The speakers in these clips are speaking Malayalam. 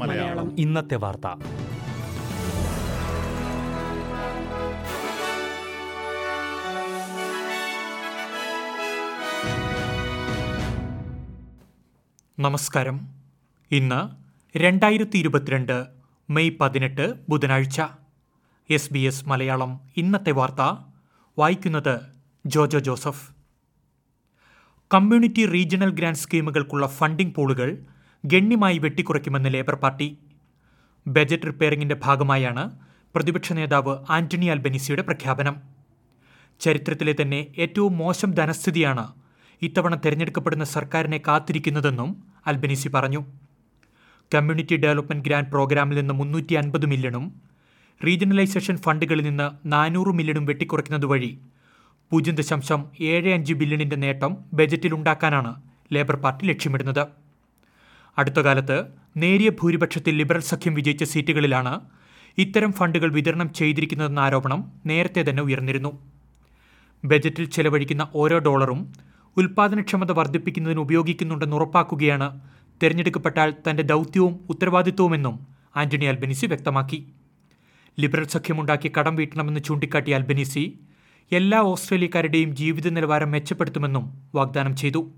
മലയാളം. ഇന്നത്തെ വാർത്ത. നമസ്കാരം. ഇന്ന് രണ്ടായിരത്തി ഇരുപത്തിരണ്ട് മെയ് പതിനെട്ട് ബുധനാഴ്ച. എസ് ബി എസ് മലയാളം ഇന്നത്തെ വാർത്ത. വായിക്കുന്നത് Jojo Joseph. Community regional grant സ്കീമുകൾക്കുള്ള funding പൂളുകൾ ഗണ്യമായി വെട്ടിക്കുറയ്ക്കുമെന്ന് ലേബർ പാർട്ടി. ബജറ്റ് റിപ്പയറിംഗിന്റെ ഭാഗമായാണ് പ്രതിപക്ഷ നേതാവ് ആന്റണി അൽബനീസിയുടെ പ്രഖ്യാപനം. ചരിത്രത്തിലെ തന്നെ ഏറ്റവും മോശം ധനസ്ഥിതിയാണ് ഇത്തവണ തെരഞ്ഞെടുക്കപ്പെടുന്ന സർക്കാരിനെ കാത്തിരിക്കുന്നതെന്നും അൽബനീസി പറഞ്ഞു. കമ്മ്യൂണിറ്റി ഡെവലപ്മെന്റ് ഗ്രാന്റ് പ്രോഗ്രാമിൽ നിന്ന് മുന്നൂറ്റി അൻപത് മില്യണും റീജിയണലൈസേഷൻ ഫണ്ടുകളിൽ നിന്ന് നാനൂറ് മില്യണും വെട്ടിക്കുറയ്ക്കുന്നത് വഴി പൂജ്യം ദശാംശം ഏഴ് അഞ്ച് ബില്യണിന്റെ നേട്ടം ബജറ്റിൽ ഉണ്ടാക്കാനാണ് ലേബർ പാർട്ടി ലക്ഷ്യമിടുന്നത്. അടുത്ത കാലത്ത് നേരിയ ഭൂരിപക്ഷത്തിൽ ലിബറൽ സഖ്യം വിജയിച്ച സീറ്റുകളിലാണ് ഇത്തരം ഫണ്ടുകൾ വിതരണം ചെയ്തിരിക്കുന്നതെന്ന ആരോപണം നേരത്തെ തന്നെ ഉയർന്നിരുന്നു. ബജറ്റിൽ ചെലവഴിക്കുന്ന ഓരോ ഡോളറും ഉൽപാദനക്ഷമത വർദ്ധിപ്പിക്കുന്നതിന് ഉപയോഗിക്കുന്നുണ്ടെന്ന് ഉറപ്പാക്കുകയാണ് തെരഞ്ഞെടുക്കപ്പെട്ടാൽ തന്റെ ദൗത്യവും ഉത്തരവാദിത്വവുമെന്നും ആന്റണി അൽബനീസി വ്യക്തമാക്കി. ലിബറൽ സഖ്യമുണ്ടാക്കി കടം വീട്ടണമെന്ന് ചൂണ്ടിക്കാട്ടിയ അൽബനീസി എല്ലാ ഓസ്ട്രേലിയക്കാരുടെയും ജീവിത നിലവാരം മെച്ചപ്പെടുത്തുമെന്നും വാഗ്ദാനം ചെയ്തു.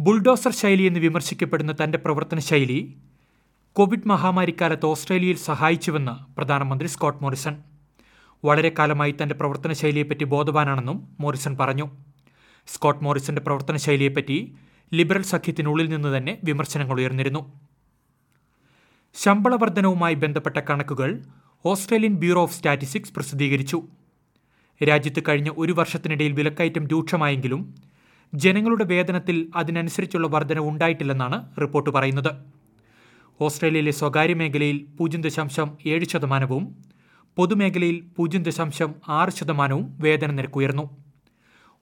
ബുൾഡോസർ ശൈലി എന്ന് വിമർശിക്കപ്പെടുന്ന തന്റെ പ്രവർത്തന ശൈലി കോവിഡ് മഹാമാരിക്കാലത്ത് ഓസ്ട്രേലിയയിൽ സഹായിച്ചുവെന്ന് പ്രധാനമന്ത്രി സ്കോട്ട് മോറിസൺ. വളരെ കാലമായി തന്റെ പ്രവർത്തന ശൈലിയെപ്പറ്റി ബോധവാനാണെന്നും മോറിസൺ പറഞ്ഞു. സ്കോട്ട് മോറിസന്റെ പ്രവർത്തന ശൈലിയെപ്പറ്റി ലിബറൽ സഖ്യത്തിനുള്ളിൽ നിന്ന് തന്നെ വിമർശനങ്ങൾ ഉയർന്നിരുന്നു. ശമ്പളവർദ്ധനവുമായി ബന്ധപ്പെട്ട കണക്കുകൾ ഓസ്ട്രേലിയൻ ബ്യൂറോ ഓഫ് സ്റ്റാറ്റിസ്റ്റിക്സ് പ്രസിദ്ധീകരിച്ചു. രാജ്യത്ത് കഴിഞ്ഞ ഒരു വർഷത്തിനിടയിൽ വിലക്കയറ്റം രൂക്ഷമായെങ്കിലും ജനങ്ങളുടെ വേതനത്തിൽ അതിനനുസരിച്ചുള്ള വർധന ഉണ്ടായിട്ടില്ലെന്നാണ് റിപ്പോർട്ട് പറയുന്നത്. ഓസ്ട്രേലിയയിലെ സ്വകാര്യ മേഖലയിൽ പൂജ്യം ദശാംശം ഏഴ് ശതമാനവും പൊതുമേഖലയിൽ പൂജ്യം ദശാംശം ആറ് ശതമാനവും വേതന നിരക്ക് ഉയർന്നു.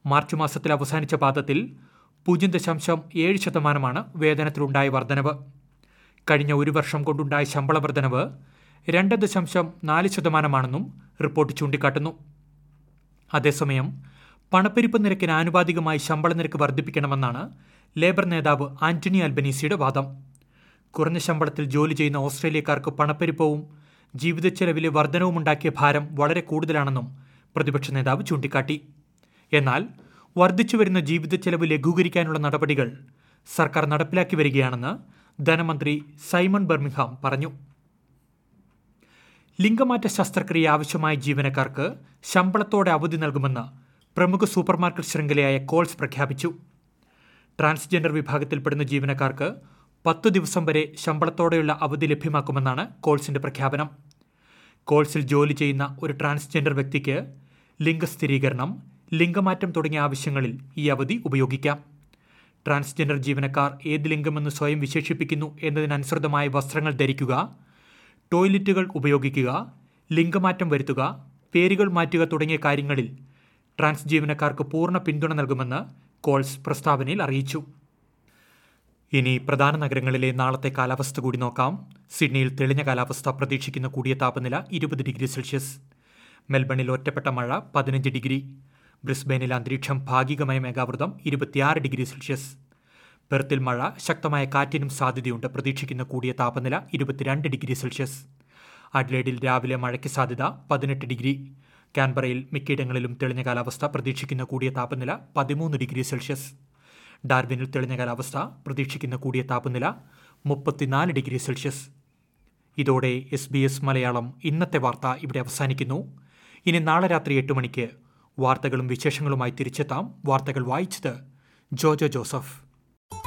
മാർച്ച് മാസത്തിൽ അവസാനിച്ച പാദത്തിൽ പൂജ്യം ദശാംശം ഏഴ് ശതമാനമാണ് വേതനത്തിലുണ്ടായ വർധനവ്. കഴിഞ്ഞ ഒരു വർഷം കൊണ്ടുണ്ടായ ശമ്പള വർധനവ് രണ്ട് ദശാംശം നാല് ശതമാനമാണെന്നും റിപ്പോർട്ട് ചൂണ്ടിക്കാട്ടുന്നു. അതേസമയം പണപ്പെരുപ്പ് നിരക്കിന് ആനുപാതികമായി ശമ്പള നിരക്ക് വർദ്ധിപ്പിക്കണമെന്നാണ് ലേബർ നേതാവ് ആന്റണി അൽബനീസിയുടെ വാദം. കുറഞ്ഞ ശമ്പളത്തിൽ ജോലി ചെയ്യുന്ന ഓസ്ട്രേലിയക്കാർക്ക് പണപ്പെരുപ്പവും ജീവിതച്ചെലവിലെ വർധനവുമുണ്ടാക്കിയ ഭാരം വളരെ കൂടുതലാണെന്നും പ്രതിപക്ഷ നേതാവ് ചൂണ്ടിക്കാട്ടി. എന്നാൽ വർദ്ധിച്ചുവരുന്ന ജീവിതച്ചെലവ് ലഘൂകരിക്കാനുള്ള നടപടികൾ സർക്കാർ നടപ്പിലാക്കി വരികയാണെന്ന് ധനമന്ത്രി സൈമൺ ബെർമിഹാം പറഞ്ഞു. ലിംഗമാറ്റ ശസ്ത്രക്രിയ ആവശ്യമായ ജീവനക്കാർക്ക് ശമ്പളത്തോടെ അവധി നൽകുമെന്ന് പ്രമുഖ സൂപ്പർമാർക്കറ്റ് ശൃംഖലയായ കോൾസ് പ്രഖ്യാപിച്ചു. ട്രാൻസ്ജെൻഡർ വിഭാഗത്തിൽപ്പെടുന്ന ജീവനക്കാർക്ക് പത്ത് ദിവസം വരെ ശമ്പളത്തോടെയുള്ള അവധി ലഭ്യമാക്കുമെന്നാണ് കോൾസിന്റെ പ്രഖ്യാപനം. കോൾസിൽ ജോലി ചെയ്യുന്ന ഒരു ട്രാൻസ്ജെൻഡർ വ്യക്തിക്ക് ലിംഗസ്ഥിരീകരണം ലിംഗമാറ്റം തുടങ്ങിയ ആവശ്യങ്ങളിൽ ഈ അവധി ഉപയോഗിക്കാം. ട്രാൻസ്ജെൻഡർ ജീവനക്കാർ ഏത് ലിംഗമെന്ന് സ്വയം വിശേഷിപ്പിക്കുന്നു എന്നതിനനുസൃതമായ വസ്ത്രങ്ങൾ ധരിക്കുക ടോയ്ലറ്റുകൾ ഉപയോഗിക്കുക ലിംഗമാറ്റം വരുത്തുക പേരുകൾ മാറ്റുക തുടങ്ങിയ കാര്യങ്ങളിൽ ട്രാൻസ് ജീവനക്കാർക്ക് പൂർണ പിന്തുണ നൽകുമെന്ന് കോൾസ് പ്രസ്താവനയിൽ അറിയിച്ചു. ഇനി പ്രധാന നഗരങ്ങളിലെ നാളത്തെ കാലാവസ്ഥ കൂടി നോക്കാം. സിഡ്നിയിൽ തെളിഞ്ഞ കാലാവസ്ഥ പ്രതീക്ഷിക്കുന്ന കൂടിയ താപനില ഇരുപത് ഡിഗ്രി സെൽഷ്യസ്. മെൽബണിൽ ഒറ്റപ്പെട്ട മഴ പതിനഞ്ച് ഡിഗ്രി. ബ്രിസ്ബെയിനിൽ അന്തരീക്ഷം ഭാഗികമായ മേഘാവൃതം ഇരുപത്തിയാറ് ഡിഗ്രി സെൽഷ്യസ്. പെർത്തിൽ മഴ ശക്തമായ കാറ്റിനും സാധ്യതയുണ്ട്. പ്രതീക്ഷിക്കുന്ന കൂടിയ താപനില ഇരുപത്തിരണ്ട് ഡിഗ്രി സെൽഷ്യസ്. അഡ്ലേഡിൽ രാവിലെ മഴയ്ക്ക് സാധ്യത പതിനെട്ട് ഡിഗ്രി. കാൻബറയിൽ മിക്കയിടങ്ങളിലും തെളിഞ്ഞ കാലാവസ്ഥ പ്രതീക്ഷിക്കുന്ന കൂടിയ താപനില പതിമൂന്ന് ഡിഗ്രി സെൽഷ്യസ്. ഡാർബിനിൽ തെളിഞ്ഞ കാലാവസ്ഥ പ്രതീക്ഷിക്കുന്ന കൂടിയ താപനില മുപ്പത്തിനാല് ഡിഗ്രി സെൽഷ്യസ്. ഇതോടെ എസ് ബി എസ് മലയാളം ഇന്നത്തെ വാർത്ത ഇവിടെ അവസാനിക്കുന്നു. ഇനി നാളെ രാത്രി എട്ട് മണിക്ക് വാർത്തകളും വിശേഷങ്ങളുമായി തിരിച്ചെത്താം. വാർത്തകൾ വായിച്ചത് ജോജോ ജോസഫ്.